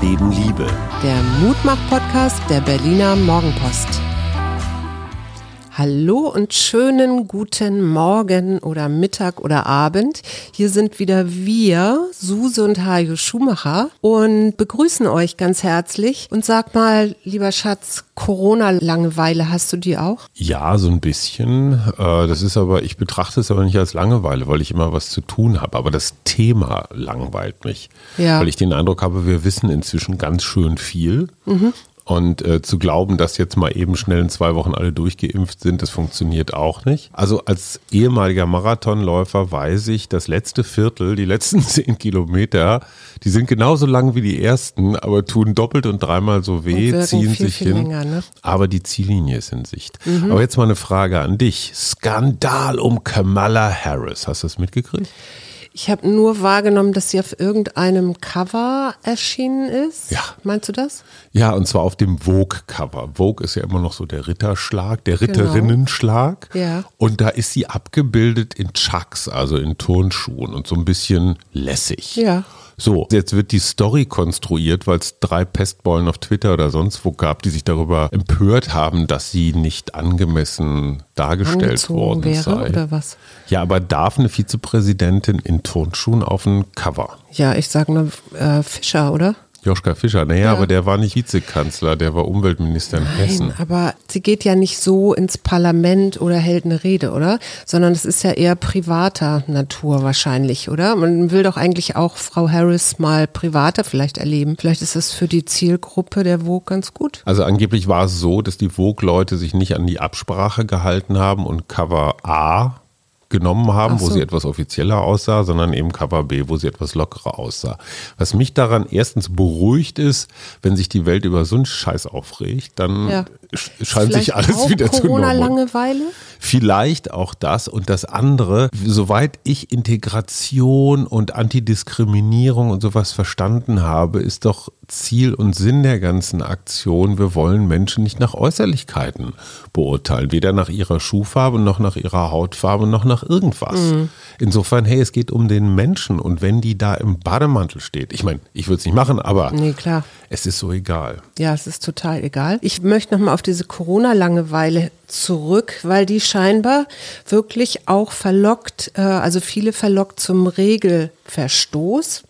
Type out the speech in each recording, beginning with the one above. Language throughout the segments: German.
Leben, Liebe. Der Mutmach-Podcast der Berliner Morgenpost. Hallo und schönen guten Morgen oder Mittag oder Abend. Hier sind wieder wir, Suse und Hajo Schumacher und begrüßen euch ganz herzlich. Und sag mal, lieber Schatz, Corona-Langeweile hast du die auch? Ja, so ein bisschen. Äh, das ist aber, ich betrachte es aber nicht als Langeweile, weil ich immer was zu tun habe. Aber das Thema langweilt mich. Ja. Weil ich den Eindruck habe, wir wissen inzwischen ganz schön viel. Mhm. Und äh, zu glauben, dass jetzt mal eben schnell in zwei Wochen alle durchgeimpft sind, das funktioniert auch nicht. Also als ehemaliger Marathonläufer weiß ich, das letzte Viertel, die letzten zehn Kilometer, die sind genauso lang wie die ersten, aber tun doppelt und dreimal so weh, ziehen viel, sich viel hin. Länger, ne? Aber die Ziellinie ist in Sicht. Mhm. Aber jetzt mal eine Frage an dich. Skandal um Kamala Harris. Hast du das mitgekriegt? Ich habe nur wahrgenommen, dass sie auf irgendeinem Cover erschienen ist. Ja. Meinst du das? Ja, und zwar auf dem Vogue-Cover. Vogue ist ja immer noch so der Ritterschlag, der genau. Ritterinnenschlag. Genau. Ja. Und da ist sie abgebildet in Chucks, also in Turnschuhen und so ein bisschen lässig. Ja. So, jetzt wird die Story konstruiert, weil es drei Pestbollen auf Twitter oder sonst wo gab, die sich darüber empört haben, dass sie nicht angemessen dargestellt Angezogen worden wäre, sei. Oder was? Ja, aber darf eine Vizepräsidentin in Turnschuhen auf ein Cover? Ja, ich sage nur äh, Fischer, oder? Joschka Fischer, naja, ja. aber der war nicht Vizekanzler, der war Umweltminister in Nein, Hessen. Aber sie geht ja nicht so ins Parlament oder hält eine Rede, oder? Sondern es ist ja eher privater Natur wahrscheinlich, oder? Man will doch eigentlich auch Frau Harris mal privater vielleicht erleben. Vielleicht ist das für die Zielgruppe der Vogue ganz gut. Also angeblich war es so, dass die Vogue-Leute sich nicht an die Absprache gehalten haben und Cover A genommen haben, so. wo sie etwas offizieller aussah, sondern eben Cover B, wo sie etwas lockerer aussah. Was mich daran erstens beruhigt ist, wenn sich die Welt über so einen Scheiß aufregt, dann ja. scheint sich alles wieder Corona zu Corona Langeweile? Vielleicht auch das und das andere. Soweit ich Integration und Antidiskriminierung und sowas verstanden habe, ist doch Ziel und Sinn der ganzen Aktion, wir wollen Menschen nicht nach Äußerlichkeiten beurteilen, weder nach ihrer Schuhfarbe noch nach ihrer Hautfarbe noch nach irgendwas. Mhm. Insofern, hey, es geht um den Menschen und wenn die da im Bademantel steht, ich meine, ich würde es nicht machen, aber nee, klar. es ist so egal. Ja, es ist total egal. Ich möchte nochmal auf diese Corona-Langeweile zurück, weil die scheinbar wirklich auch verlockt, äh, also viele verlockt zum Regelverstoß.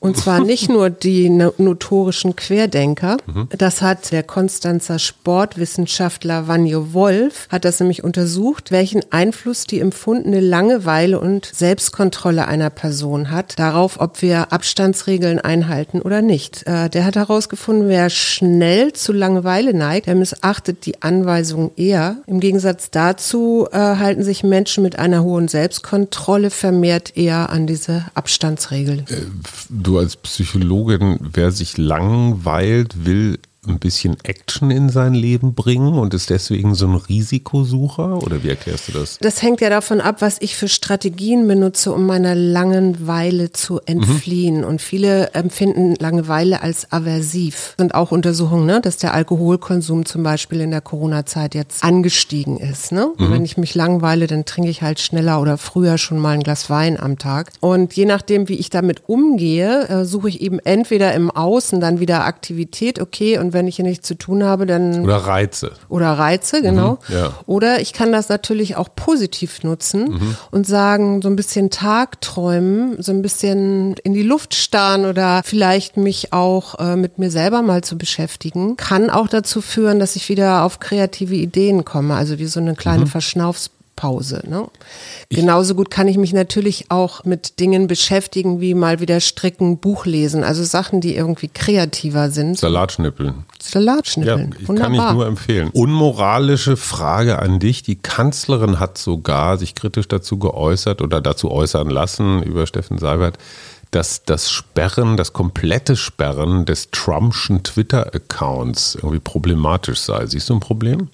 Und zwar nicht nur die notorischen Querdenker. Mhm. Das hat der Konstanzer Sportwissenschaftler Vanjo Wolf, hat das nämlich untersucht, welchen Einfluss die empfundene Langeweile und Selbstkontrolle einer Person hat, darauf, ob wir Abstandsregeln einhalten oder nicht. Äh, der hat herausgefunden, wer schnell zu Langeweile neigt, der missachtet die Anweisungen eher. Im Gegensatz dazu äh, halten sich Menschen mit einer hohen Selbstkontrolle vermehrt eher an diese Abstandsregeln. Äh, du als Psychologin, wer sich langweilt, will ein bisschen Action in sein Leben bringen und ist deswegen so ein Risikosucher? Oder wie erklärst du das? Das hängt ja davon ab, was ich für Strategien benutze, um meiner Langeweile zu entfliehen. Mhm. Und viele empfinden Langeweile als aversiv. Sind auch Untersuchungen, ne, dass der Alkoholkonsum zum Beispiel in der Corona-Zeit jetzt angestiegen ist. Ne? Mhm. Wenn ich mich langweile, dann trinke ich halt schneller oder früher schon mal ein Glas Wein am Tag. Und je nachdem, wie ich damit umgehe, äh, suche ich eben entweder im Außen dann wieder Aktivität, okay, und wenn wenn ich hier nichts zu tun habe, dann. Oder Reize. Oder Reize, genau. Mhm, ja. Oder ich kann das natürlich auch positiv nutzen mhm. und sagen, so ein bisschen Tagträumen, so ein bisschen in die Luft starren oder vielleicht mich auch äh, mit mir selber mal zu beschäftigen, kann auch dazu führen, dass ich wieder auf kreative Ideen komme. Also wie so eine kleine mhm. Verschnaufs Pause. Ne? Genauso gut kann ich mich natürlich auch mit Dingen beschäftigen, wie mal wieder stricken, Buch lesen, also Sachen, die irgendwie kreativer sind. Salatschnippeln. Salatschnippeln. Ja, ich Wunderbar. kann ich nur empfehlen. Unmoralische Frage an dich. Die Kanzlerin hat sogar sich kritisch dazu geäußert oder dazu äußern lassen über Steffen Seibert, dass das Sperren, das komplette Sperren des Trumpschen Twitter-Accounts irgendwie problematisch sei. Siehst du ein Problem?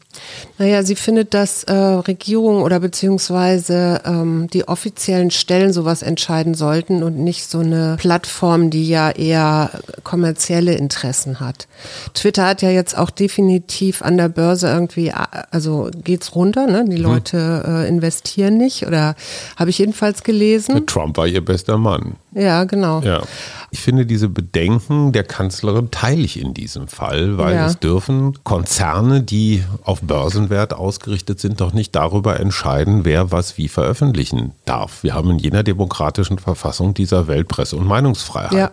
Naja, sie findet, dass äh, Regierungen oder beziehungsweise ähm, die offiziellen Stellen sowas entscheiden sollten und nicht so eine Plattform, die ja eher kommerzielle Interessen hat. Twitter hat ja jetzt auch definitiv an der Börse irgendwie, also geht's runter, ne? Die mhm. Leute äh, investieren nicht oder habe ich jedenfalls gelesen. Trump war ihr bester Mann. Ja, genau. Ja. Ich finde diese Bedenken der Kanzlerin teile ich in diesem Fall, weil ja. es dürfen Konzerne, die auf Börsenwert ausgerichtet sind, doch nicht darüber entscheiden, wer was wie veröffentlichen darf. Wir haben in jener demokratischen Verfassung dieser Welt Presse- und Meinungsfreiheit. Ja.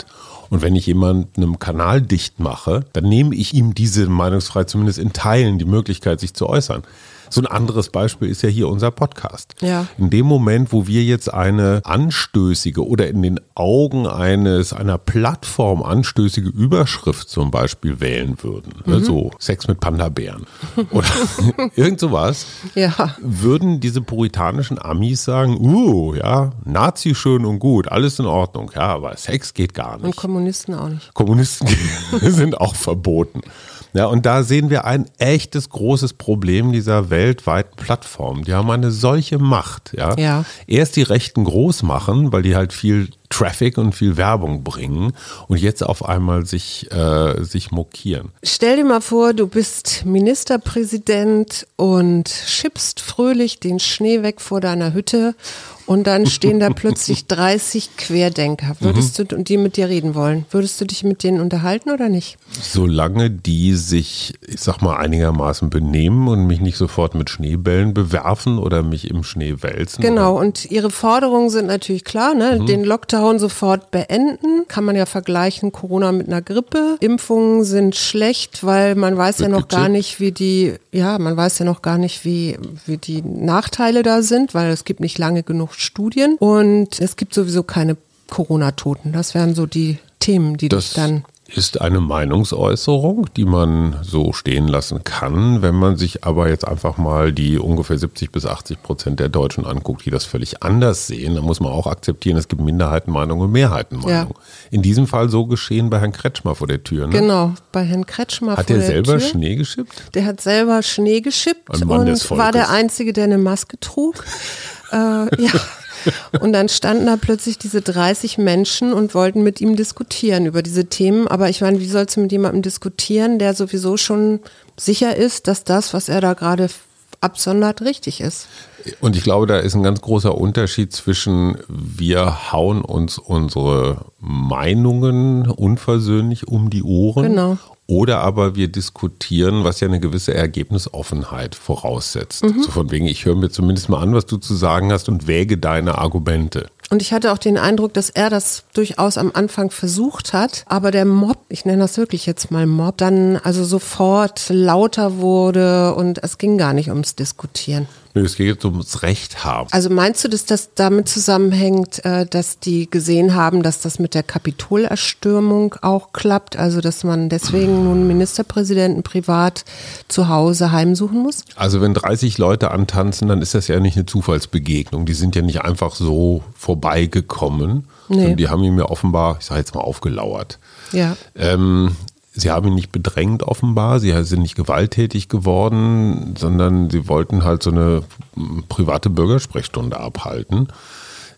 Und wenn ich jemanden einem Kanal dicht mache, dann nehme ich ihm diese Meinungsfreiheit zumindest in Teilen die Möglichkeit, sich zu äußern. So ein anderes Beispiel ist ja hier unser Podcast. Ja. In dem Moment, wo wir jetzt eine anstößige oder in den Augen eines einer Plattform anstößige Überschrift zum Beispiel wählen würden, ne, mhm. so Sex mit Panda-Bären oder irgend sowas, ja. würden diese puritanischen Amis sagen, uh, ja, Nazi schön und gut, alles in Ordnung, ja, aber Sex geht gar nicht. Und Kommunisten auch nicht. Kommunisten sind auch verboten. Ja, und da sehen wir ein echtes großes Problem dieser weltweiten Plattformen. Die haben eine solche Macht. Ja? ja. Erst die Rechten groß machen, weil die halt viel Traffic und viel Werbung bringen und jetzt auf einmal sich, äh, sich mokieren. Stell dir mal vor, du bist Ministerpräsident und schippst fröhlich den Schnee weg vor deiner Hütte und dann stehen da plötzlich 30 Querdenker. Würdest mhm. du und die mit dir reden wollen? Würdest du dich mit denen unterhalten oder nicht? Solange die sich, ich sag mal, einigermaßen benehmen und mich nicht sofort mit Schneebällen bewerfen oder mich im Schnee wälzen. Genau, oder? und ihre Forderungen sind natürlich klar, ne? Mhm. Den Lockdown sofort beenden. Kann man ja vergleichen, Corona mit einer Grippe. Impfungen sind schlecht, weil man weiß ja noch gar nicht, wie die, ja, man weiß ja noch gar nicht, wie, wie die Nachteile da sind, weil es gibt nicht lange genug Studien und es gibt sowieso keine Corona-Toten. Das wären so die Themen, die das dich dann ist eine Meinungsäußerung, die man so stehen lassen kann. Wenn man sich aber jetzt einfach mal die ungefähr 70 bis 80 Prozent der Deutschen anguckt, die das völlig anders sehen, dann muss man auch akzeptieren, es gibt Minderheitenmeinung und Mehrheitenmeinung. Ja. In diesem Fall so geschehen bei Herrn Kretschmer vor der Tür. Ne? Genau, bei Herrn Kretschmer hat vor der selber Tür. Schnee geschippt? Der hat selber Schnee geschippt und war der Einzige, der eine Maske trug. Äh, ja. Und dann standen da plötzlich diese 30 Menschen und wollten mit ihm diskutieren über diese Themen. Aber ich meine, wie sollst du mit jemandem diskutieren, der sowieso schon sicher ist, dass das, was er da gerade absondert, richtig ist? Und ich glaube, da ist ein ganz großer Unterschied zwischen wir hauen uns unsere Meinungen unversöhnlich um die Ohren genau. Oder aber wir diskutieren, was ja eine gewisse Ergebnisoffenheit voraussetzt. Mhm. So von wegen, ich höre mir zumindest mal an, was du zu sagen hast und wäge deine Argumente. Und ich hatte auch den Eindruck, dass er das durchaus am Anfang versucht hat, aber der Mob, ich nenne das wirklich jetzt mal Mob, dann also sofort lauter wurde und es ging gar nicht ums Diskutieren. Nee, es geht jetzt ums Recht haben. Also meinst du, dass das damit zusammenhängt, äh, dass die gesehen haben, dass das mit der Kapitolerstürmung auch klappt? Also dass man deswegen nun Ministerpräsidenten privat zu Hause heimsuchen muss? Also wenn 30 Leute antanzen, dann ist das ja nicht eine Zufallsbegegnung. Die sind ja nicht einfach so vorbeigekommen. Nee. Die haben ihm ja offenbar, ich sage jetzt mal, aufgelauert. Ja. Ähm, Sie haben ihn nicht bedrängt offenbar, sie sind nicht gewalttätig geworden, sondern sie wollten halt so eine private Bürgersprechstunde abhalten.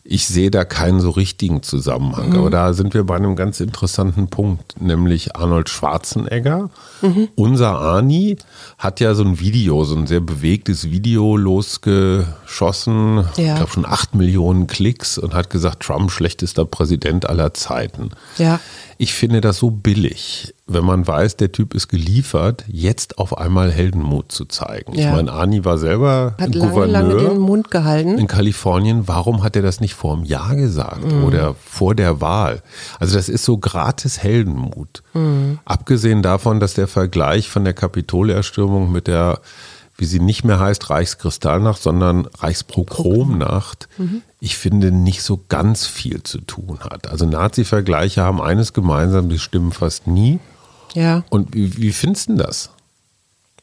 Ich sehe da keinen so richtigen Zusammenhang, mhm. aber da sind wir bei einem ganz interessanten Punkt, nämlich Arnold Schwarzenegger. Mhm. Unser Ani hat ja so ein Video, so ein sehr bewegtes Video losgeschossen, ja. ich glaube schon acht Millionen Klicks und hat gesagt, Trump schlechtester Präsident aller Zeiten. Ja. Ich finde das so billig, wenn man weiß, der Typ ist geliefert, jetzt auf einmal Heldenmut zu zeigen. Ja. Ich meine, Ani war selber hat lange, Gouverneur lange den Mund gehalten. in Kalifornien. Warum hat er das nicht vor dem Jahr gesagt mhm. oder vor der Wahl? Also das ist so gratis Heldenmut. Mhm. Abgesehen davon, dass der Vergleich von der Kapitolerstürmung mit der wie sie nicht mehr heißt Reichskristallnacht, sondern Reichspogromnacht, mhm. ich finde, nicht so ganz viel zu tun hat. Also Nazi-Vergleiche haben eines gemeinsam, die stimmen fast nie. Ja. Und wie, wie findest du das?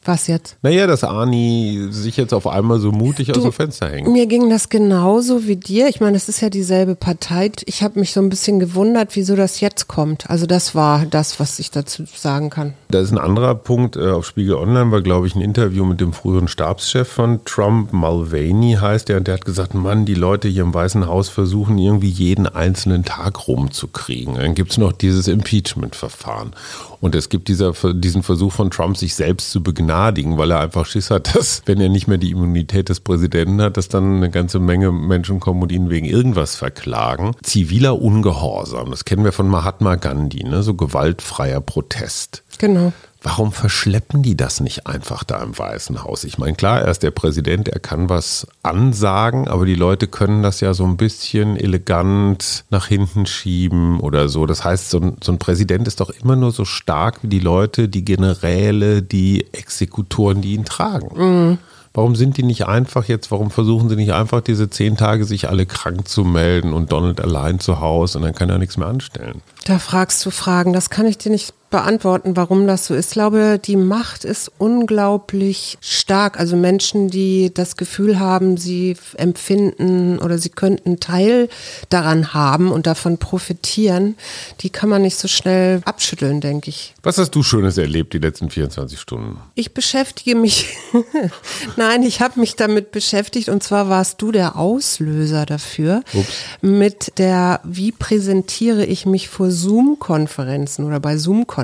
Was jetzt? Naja, dass Ani sich jetzt auf einmal so mutig du, aus dem Fenster hängt. Mir ging das genauso wie dir. Ich meine, es ist ja dieselbe Partei. Ich habe mich so ein bisschen gewundert, wieso das jetzt kommt. Also das war das, was ich dazu sagen kann. Da ist ein anderer Punkt. Äh, auf Spiegel Online war, glaube ich, ein Interview mit dem früheren Stabschef von Trump, Mulvaney heißt der, und der hat gesagt, Mann, die Leute hier im Weißen Haus versuchen irgendwie jeden einzelnen Tag rumzukriegen. Dann gibt es noch dieses Impeachment-Verfahren. Und es gibt dieser, diesen Versuch von Trump, sich selbst zu begnadigen, weil er einfach Schiss hat, dass, wenn er nicht mehr die Immunität des Präsidenten hat, dass dann eine ganze Menge Menschen kommen und ihn wegen irgendwas verklagen. Ziviler Ungehorsam, das kennen wir von Mahatma Gandhi, ne? so gewaltfreier Protest. Genau. Warum verschleppen die das nicht einfach da im Weißen Haus? Ich meine, klar, er ist der Präsident, er kann was ansagen, aber die Leute können das ja so ein bisschen elegant nach hinten schieben oder so. Das heißt, so ein, so ein Präsident ist doch immer nur so stark wie die Leute, die Generäle, die Exekutoren, die ihn tragen. Mhm. Warum sind die nicht einfach jetzt, warum versuchen sie nicht einfach diese zehn Tage sich alle krank zu melden und Donald allein zu Hause und dann kann er nichts mehr anstellen? Da fragst du Fragen, das kann ich dir nicht beantworten, warum das so ist. Ich glaube, die Macht ist unglaublich stark. Also Menschen, die das Gefühl haben, sie empfinden oder sie könnten Teil daran haben und davon profitieren, die kann man nicht so schnell abschütteln, denke ich. Was hast du Schönes erlebt die letzten 24 Stunden? Ich beschäftige mich, nein, ich habe mich damit beschäftigt und zwar warst du der Auslöser dafür Ups. mit der, wie präsentiere ich mich vor Zoom-Konferenzen oder bei Zoom-Konferenzen.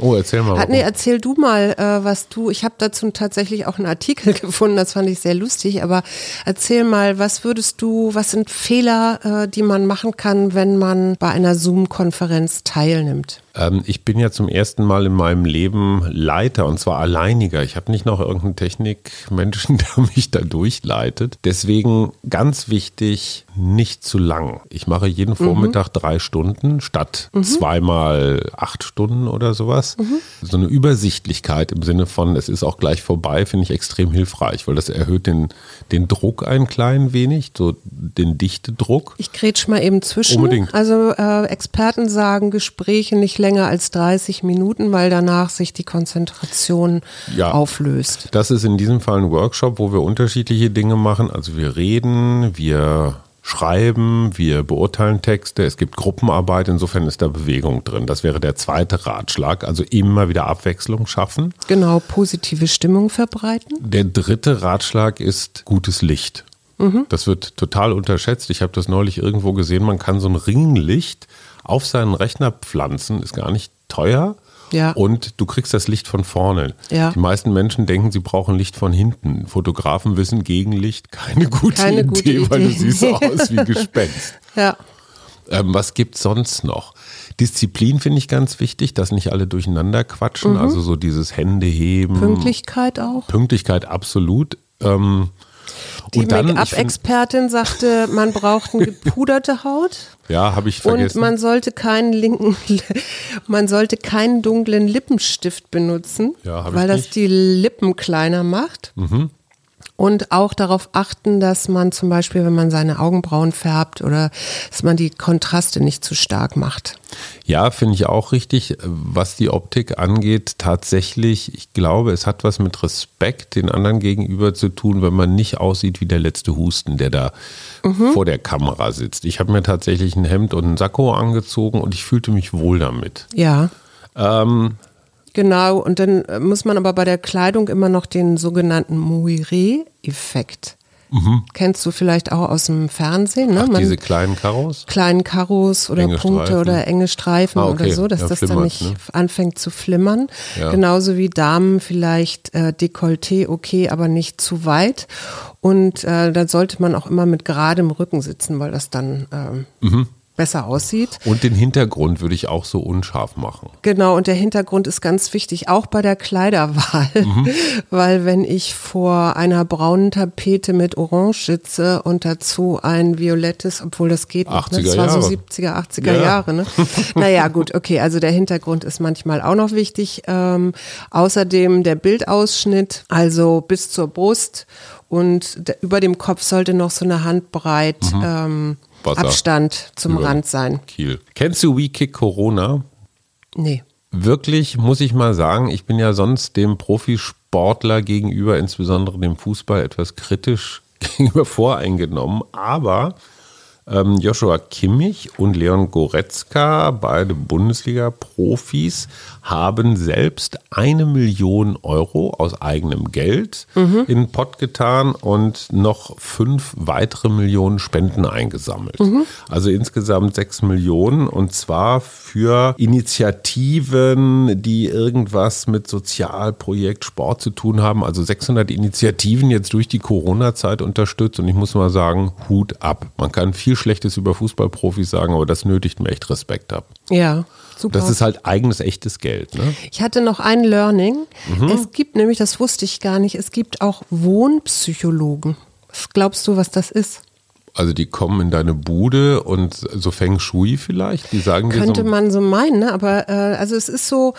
Oh, erzähl mal. Hat, nee, erzähl du mal, äh, was du. Ich habe dazu tatsächlich auch einen Artikel gefunden, das fand ich sehr lustig. Aber erzähl mal, was würdest du, was sind Fehler, äh, die man machen kann, wenn man bei einer Zoom-Konferenz teilnimmt? Ähm, ich bin ja zum ersten Mal in meinem Leben Leiter und zwar alleiniger. Ich habe nicht noch irgendeinen Technikmenschen, der mich da durchleitet. Deswegen ganz wichtig, nicht zu lang. Ich mache jeden mhm. Vormittag drei Stunden statt mhm. zweimal acht Stunden oder sowas. Mhm. So eine Übersichtlichkeit im Sinne von, es ist auch gleich vorbei, finde ich extrem hilfreich, weil das erhöht den, den Druck ein klein wenig, so den Dichtedruck. Ich grätsch mal eben zwischen. Unbedingt. Also äh, Experten sagen, Gespräche nicht länger als 30 Minuten, weil danach sich die Konzentration ja, auflöst. Das ist in diesem Fall ein Workshop, wo wir unterschiedliche Dinge machen. Also wir reden, wir schreiben, wir beurteilen Texte, es gibt Gruppenarbeit, insofern ist da Bewegung drin. Das wäre der zweite Ratschlag, also immer wieder Abwechslung schaffen. Genau, positive Stimmung verbreiten. Der dritte Ratschlag ist gutes Licht. Mhm. Das wird total unterschätzt. Ich habe das neulich irgendwo gesehen, man kann so ein Ringlicht auf seinen Rechner pflanzen, ist gar nicht teuer. Ja. Und du kriegst das Licht von vorne. Ja. Die meisten Menschen denken, sie brauchen Licht von hinten. Fotografen wissen, Gegenlicht keine gute, keine Idee, gute Idee, weil du siehst so aus wie Gespenst. Ja. Ähm, was es sonst noch? Disziplin finde ich ganz wichtig, dass nicht alle durcheinander quatschen. Mhm. Also so dieses Hände heben. Pünktlichkeit auch. Pünktlichkeit absolut. Ähm, die Make-up-Expertin sagte, man braucht eine gepuderte Haut. Ja, habe ich vergessen. Und man sollte keinen linken, man sollte keinen dunklen Lippenstift benutzen, ja, weil das die Lippen kleiner macht. Mhm. Und auch darauf achten, dass man zum Beispiel, wenn man seine Augenbrauen färbt oder dass man die Kontraste nicht zu stark macht. Ja, finde ich auch richtig. Was die Optik angeht, tatsächlich, ich glaube, es hat was mit Respekt den anderen gegenüber zu tun, wenn man nicht aussieht wie der letzte Husten, der da mhm. vor der Kamera sitzt. Ich habe mir tatsächlich ein Hemd und einen Sakko angezogen und ich fühlte mich wohl damit. Ja. Ähm, Genau, und dann äh, muss man aber bei der Kleidung immer noch den sogenannten Moiré-Effekt. Mhm. Kennst du vielleicht auch aus dem Fernsehen, ne? Ach, diese kleinen Karos? Kleinen Karos oder enge Punkte Streifen. oder enge Streifen ah, okay. oder so, dass ja, das dann nicht ne? anfängt zu flimmern. Ja. Genauso wie Damen vielleicht äh, Dekolleté okay, aber nicht zu weit. Und äh, da sollte man auch immer mit geradem Rücken sitzen, weil das dann ähm, mhm besser aussieht. Und den Hintergrund würde ich auch so unscharf machen. Genau, und der Hintergrund ist ganz wichtig, auch bei der Kleiderwahl. Mhm. Weil wenn ich vor einer braunen Tapete mit Orange sitze und dazu ein violettes, obwohl das geht noch, ne? das war so 70er, 80er ja. Jahre. Ne? naja, gut, okay, also der Hintergrund ist manchmal auch noch wichtig. Ähm, außerdem der Bildausschnitt, also bis zur Brust und über dem Kopf sollte noch so eine Handbreit mhm. ähm, Wasser. Abstand zum Rand sein. Kiel. Kennst du WeKick Corona? Nee. Wirklich, muss ich mal sagen, ich bin ja sonst dem Profisportler gegenüber, insbesondere dem Fußball, etwas kritisch gegenüber voreingenommen. Aber Joshua Kimmich und Leon Goretzka, beide Bundesliga-Profis, haben selbst eine Million Euro aus eigenem Geld mhm. in den Pott getan und noch fünf weitere Millionen Spenden eingesammelt. Mhm. Also insgesamt sechs Millionen und zwar für Initiativen, die irgendwas mit Sozialprojekt, Sport zu tun haben. Also 600 Initiativen jetzt durch die Corona-Zeit unterstützt und ich muss mal sagen, Hut ab. Man kann viel Schlechtes über Fußballprofis sagen, aber das nötigt mir echt Respekt ab. Ja. Super. Das ist halt eigenes, echtes Geld. Ne? Ich hatte noch ein Learning. Mhm. Es gibt nämlich, das wusste ich gar nicht, es gibt auch Wohnpsychologen. Was glaubst du, was das ist? Also die kommen in deine Bude und so Feng Shui vielleicht, die sagen Könnte so man so meinen, ne? aber äh, also es ist so,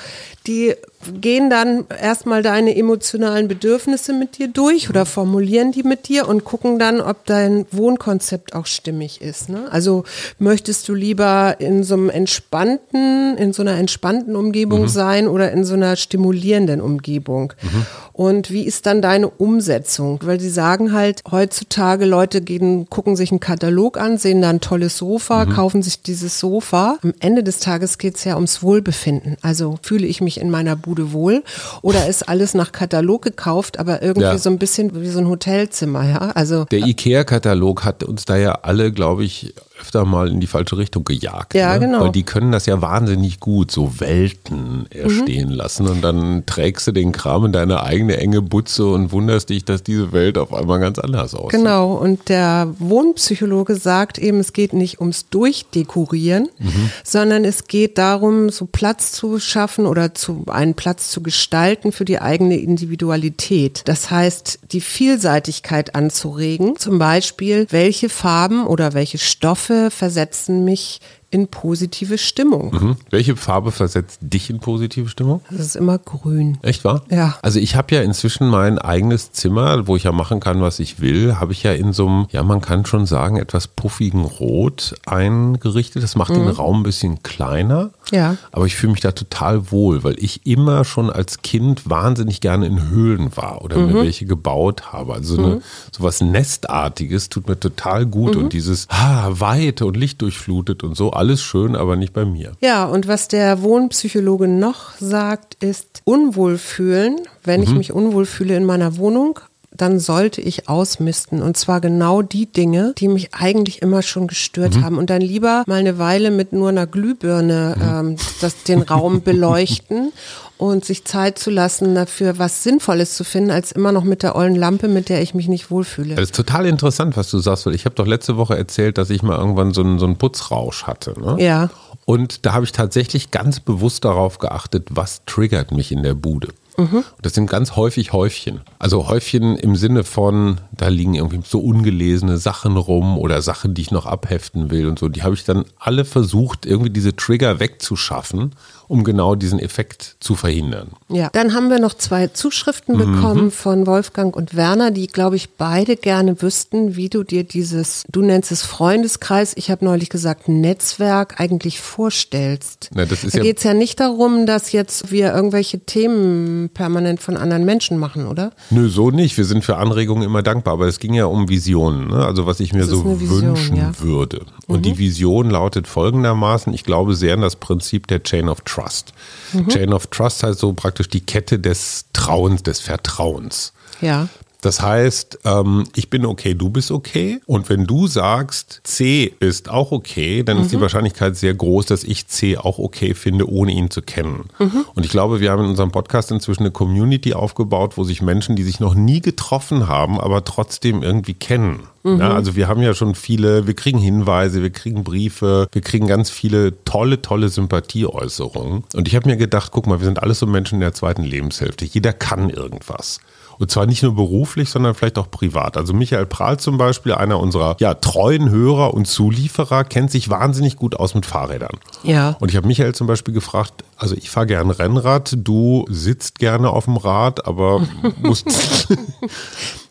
die gehen dann erstmal deine emotionalen Bedürfnisse mit dir durch oder formulieren die mit dir und gucken dann, ob dein Wohnkonzept auch stimmig ist. Ne? Also möchtest du lieber in so einem entspannten, in so einer entspannten Umgebung mhm. sein oder in so einer stimulierenden Umgebung? Mhm. Und wie ist dann deine Umsetzung? Weil sie sagen halt, heutzutage Leute gehen, gucken sich einen Katalog an, sehen da ein tolles Sofa, mhm. kaufen sich dieses Sofa. Am Ende des Tages geht es ja ums Wohlbefinden. Also fühle ich mich in meiner Bude wohl oder ist alles nach Katalog gekauft, aber irgendwie ja. so ein bisschen wie so ein Hotelzimmer, ja? Also der IKEA-Katalog hat uns da ja alle, glaube ich, öfter mal in die falsche Richtung gejagt. Ja, ne? genau. Weil die können das ja wahnsinnig gut, so Welten erstehen mhm. lassen. Und dann trägst du den Kram in deine eigene enge Butze und wunderst dich, dass diese Welt auf einmal ganz anders aussieht. Genau. Und der Wohnpsychologe sagt eben, es geht nicht ums Durchdekorieren, mhm. sondern es geht darum, so Platz zu schaffen oder zu, einen Platz zu gestalten für die eigene Individualität. Das heißt, die Vielseitigkeit anzuregen. Zum Beispiel, welche Farben oder welche Stoffe Stoffe versetzen mich in positive Stimmung. Mhm. Welche Farbe versetzt dich in positive Stimmung? Das ist immer grün. Echt wahr? Ja. Also ich habe ja inzwischen mein eigenes Zimmer, wo ich ja machen kann, was ich will, habe ich ja in so einem, ja man kann schon sagen, etwas puffigen Rot eingerichtet. Das macht mhm. den Raum ein bisschen kleiner. Ja. Aber ich fühle mich da total wohl, weil ich immer schon als Kind wahnsinnig gerne in Höhlen war oder mhm. mir welche gebaut habe. Also so, eine, mhm. so was Nestartiges tut mir total gut mhm. und dieses ah, Weite und Licht durchflutet und so alles schön, aber nicht bei mir. Ja, und was der Wohnpsychologe noch sagt, ist Unwohlfühlen. Wenn mhm. ich mich unwohl fühle in meiner Wohnung, dann sollte ich ausmisten. Und zwar genau die Dinge, die mich eigentlich immer schon gestört mhm. haben. Und dann lieber mal eine Weile mit nur einer Glühbirne mhm. ähm, das, den Raum beleuchten und sich Zeit zu lassen, dafür was Sinnvolles zu finden, als immer noch mit der ollen Lampe, mit der ich mich nicht wohlfühle. Das ist total interessant, was du sagst, weil ich habe doch letzte Woche erzählt, dass ich mal irgendwann so einen, so einen Putzrausch hatte. Ne? Ja. Und da habe ich tatsächlich ganz bewusst darauf geachtet, was triggert mich in der Bude. Mhm. Das sind ganz häufig Häufchen. Also Häufchen im Sinne von, da liegen irgendwie so ungelesene Sachen rum oder Sachen, die ich noch abheften will und so. Die habe ich dann alle versucht, irgendwie diese Trigger wegzuschaffen um genau diesen Effekt zu verhindern. Ja, dann haben wir noch zwei Zuschriften mhm. bekommen von Wolfgang und Werner, die, glaube ich, beide gerne wüssten, wie du dir dieses, du nennst es Freundeskreis, ich habe neulich gesagt Netzwerk, eigentlich vorstellst. Na, das ist da ja geht es ja nicht darum, dass jetzt wir irgendwelche Themen permanent von anderen Menschen machen, oder? Nö, so nicht. Wir sind für Anregungen immer dankbar, aber es ging ja um Visionen, ne? also was ich mir so Vision, wünschen ja. würde. Und mhm. die Vision lautet folgendermaßen, ich glaube sehr an das Prinzip der Chain of Trust. Trust. Mhm. Chain of Trust heißt so praktisch die Kette des Trauens, des Vertrauens. Ja. Das heißt, ähm, ich bin okay, du bist okay. Und wenn du sagst, C ist auch okay, dann mhm. ist die mhm. Wahrscheinlichkeit sehr groß, dass ich C auch okay finde, ohne ihn zu kennen. Mhm. Und ich glaube, wir haben in unserem Podcast inzwischen eine Community aufgebaut, wo sich Menschen, die sich noch nie getroffen haben, aber trotzdem irgendwie kennen. Mhm. Ja, also wir haben ja schon viele, wir kriegen Hinweise, wir kriegen Briefe, wir kriegen ganz viele tolle, tolle Sympathieäußerungen. Und ich habe mir gedacht, guck mal, wir sind alles so Menschen in der zweiten Lebenshälfte. Jeder kann irgendwas. Und zwar nicht nur beruflich, sondern vielleicht auch privat. Also Michael Prahl zum Beispiel, einer unserer ja, treuen Hörer und Zulieferer, kennt sich wahnsinnig gut aus mit Fahrrädern. Ja. Und ich habe Michael zum Beispiel gefragt, also ich fahre gerne Rennrad, du sitzt gerne auf dem Rad, aber musst...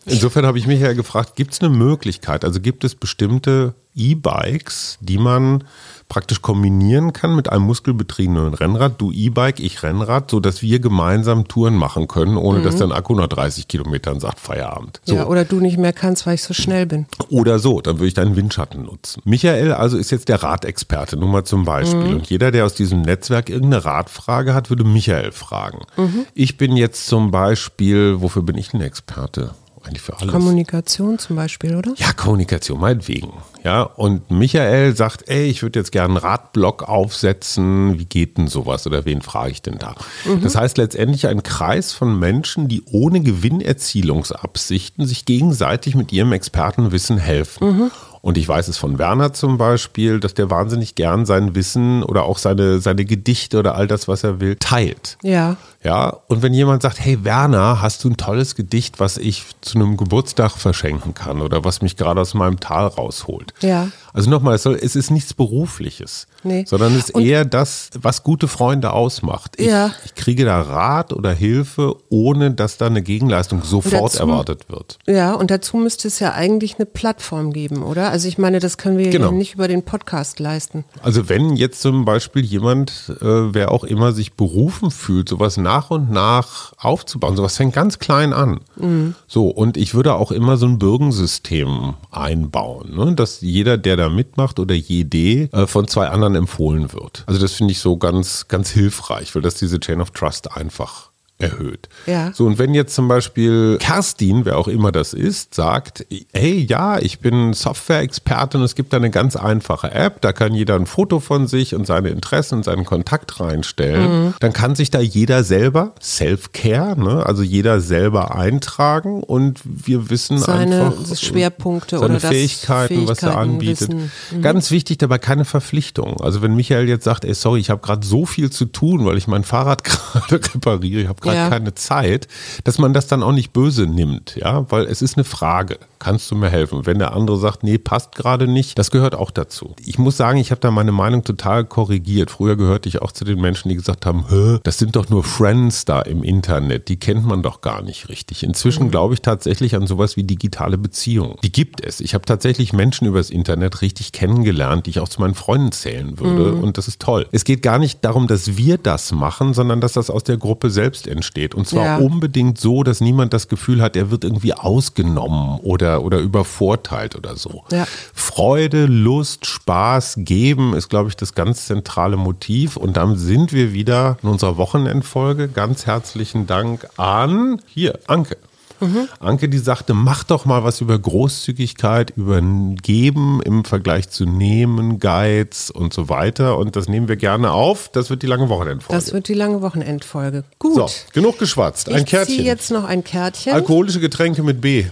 Insofern habe ich mich ja gefragt, gibt es eine Möglichkeit, also gibt es bestimmte E-Bikes, die man praktisch kombinieren kann mit einem muskelbetriebenen Rennrad, du E-Bike, ich Rennrad, so dass wir gemeinsam Touren machen können, ohne mhm. dass dein Akku nach 30 Kilometern sagt Feierabend. So. Ja, oder du nicht mehr kannst, weil ich so schnell bin. Oder so, dann würde ich deinen Windschatten nutzen. Michael also ist jetzt der Radexperte, nur mal zum Beispiel. Mhm. Und jeder, der aus diesem Netzwerk irgendeine Radfrage hat, würde Michael fragen. Mhm. Ich bin jetzt zum Beispiel, wofür bin ich ein Experte? Eigentlich für alles. Kommunikation zum Beispiel, oder? Ja, Kommunikation, meinetwegen. Ja, und Michael sagt, ey, ich würde jetzt gerne einen Radblock aufsetzen. Wie geht denn sowas oder wen frage ich denn da? Mhm. Das heißt letztendlich ein Kreis von Menschen, die ohne Gewinnerzielungsabsichten sich gegenseitig mit ihrem Expertenwissen helfen. Mhm. Und ich weiß es von Werner zum Beispiel, dass der wahnsinnig gern sein Wissen oder auch seine, seine Gedichte oder all das, was er will, teilt. Ja. Ja, und wenn jemand sagt, hey Werner, hast du ein tolles Gedicht, was ich zu einem Geburtstag verschenken kann oder was mich gerade aus meinem Tal rausholt. Ja. Also nochmal, es, soll, es ist nichts Berufliches, nee. sondern es ist und eher das, was gute Freunde ausmacht. Ich, ja. ich kriege da Rat oder Hilfe, ohne dass da eine Gegenleistung sofort dazu, erwartet wird. Ja, und dazu müsste es ja eigentlich eine Plattform geben, oder? Also ich meine, das können wir genau. nicht über den Podcast leisten. Also wenn jetzt zum Beispiel jemand, äh, wer auch immer sich berufen fühlt, sowas nach und nach aufzubauen, sowas fängt ganz klein an. Mhm. So, und ich würde auch immer so ein Bürgensystem einbauen, ne? dass jeder, der da mitmacht oder jede äh, von zwei anderen empfohlen wird. Also das finde ich so ganz, ganz hilfreich, weil das diese Chain of Trust einfach erhöht. Ja. So, und wenn jetzt zum Beispiel Kerstin, wer auch immer das ist, sagt, hey, ja, ich bin Software-Experte und es gibt da eine ganz einfache App, da kann jeder ein Foto von sich und seine Interessen und seinen Kontakt reinstellen, mhm. dann kann sich da jeder selber, Self-Care, ne, also jeder selber eintragen und wir wissen seine einfach Schwerpunkte seine oder Fähigkeiten, Fähigkeiten, was er anbietet. Mhm. Ganz wichtig dabei keine Verpflichtung. Also wenn Michael jetzt sagt, ey, sorry, ich habe gerade so viel zu tun, weil ich mein Fahrrad gerade repariere, ich habe gerade gerade ja. keine Zeit, dass man das dann auch nicht böse nimmt, ja, weil es ist eine Frage. Kannst du mir helfen? Wenn der andere sagt, nee, passt gerade nicht, das gehört auch dazu. Ich muss sagen, ich habe da meine Meinung total korrigiert. Früher gehörte ich auch zu den Menschen, die gesagt haben, Hä, das sind doch nur Friends da im Internet, die kennt man doch gar nicht richtig. Inzwischen mhm. glaube ich tatsächlich an sowas wie digitale Beziehungen. Die gibt es. Ich habe tatsächlich Menschen übers Internet richtig kennengelernt, die ich auch zu meinen Freunden zählen würde. Mhm. Und das ist toll. Es geht gar nicht darum, dass wir das machen, sondern dass das aus der Gruppe selbst entsteht entsteht. Und zwar ja. unbedingt so, dass niemand das Gefühl hat, er wird irgendwie ausgenommen oder, oder übervorteilt oder so. Ja. Freude, Lust, Spaß, Geben ist, glaube ich, das ganz zentrale Motiv. Und dann sind wir wieder in unserer Wochenendfolge. Ganz herzlichen Dank an hier, Anke. Mhm. Anke, die sagte, mach doch mal was über Großzügigkeit, über Geben im Vergleich zu Nehmen, Geiz und so weiter. Und das nehmen wir gerne auf. Das wird die lange Wochenendfolge. Das wird die lange Wochenendfolge. Gut. So, genug geschwatzt. Ein ich Kärtchen. Ich jetzt noch ein Kärtchen. Alkoholische Getränke mit B.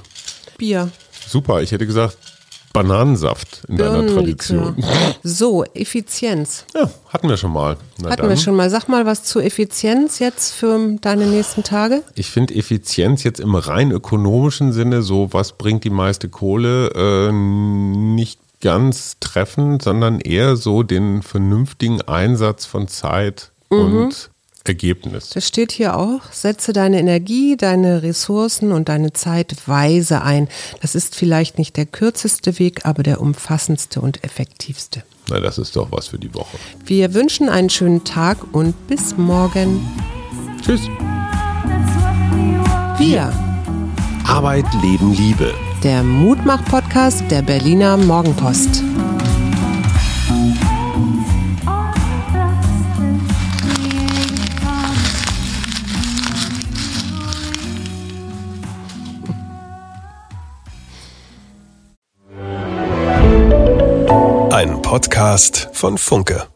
Bier. Super, ich hätte gesagt Bananensaft in deiner Tradition. So, Effizienz. Ja, hatten wir schon mal. Na hatten dann. wir schon mal. Sag mal was zu Effizienz jetzt für deine nächsten Tage. Ich finde Effizienz jetzt im rein ökonomischen Sinne, so was bringt die meiste Kohle, äh, nicht ganz treffend, sondern eher so den vernünftigen Einsatz von Zeit mhm. und Ergebnis. Das steht hier auch. Setze deine Energie, deine Ressourcen und deine Zeit weise ein. Das ist vielleicht nicht der kürzeste Weg, aber der umfassendste und effektivste. Na, das ist doch was für die Woche. Wir wünschen einen schönen Tag und bis morgen. Tschüss. Wir. Arbeit, Leben, Liebe. Der Mutmach-Podcast der Berliner Morgenpost. Podcast von Funke.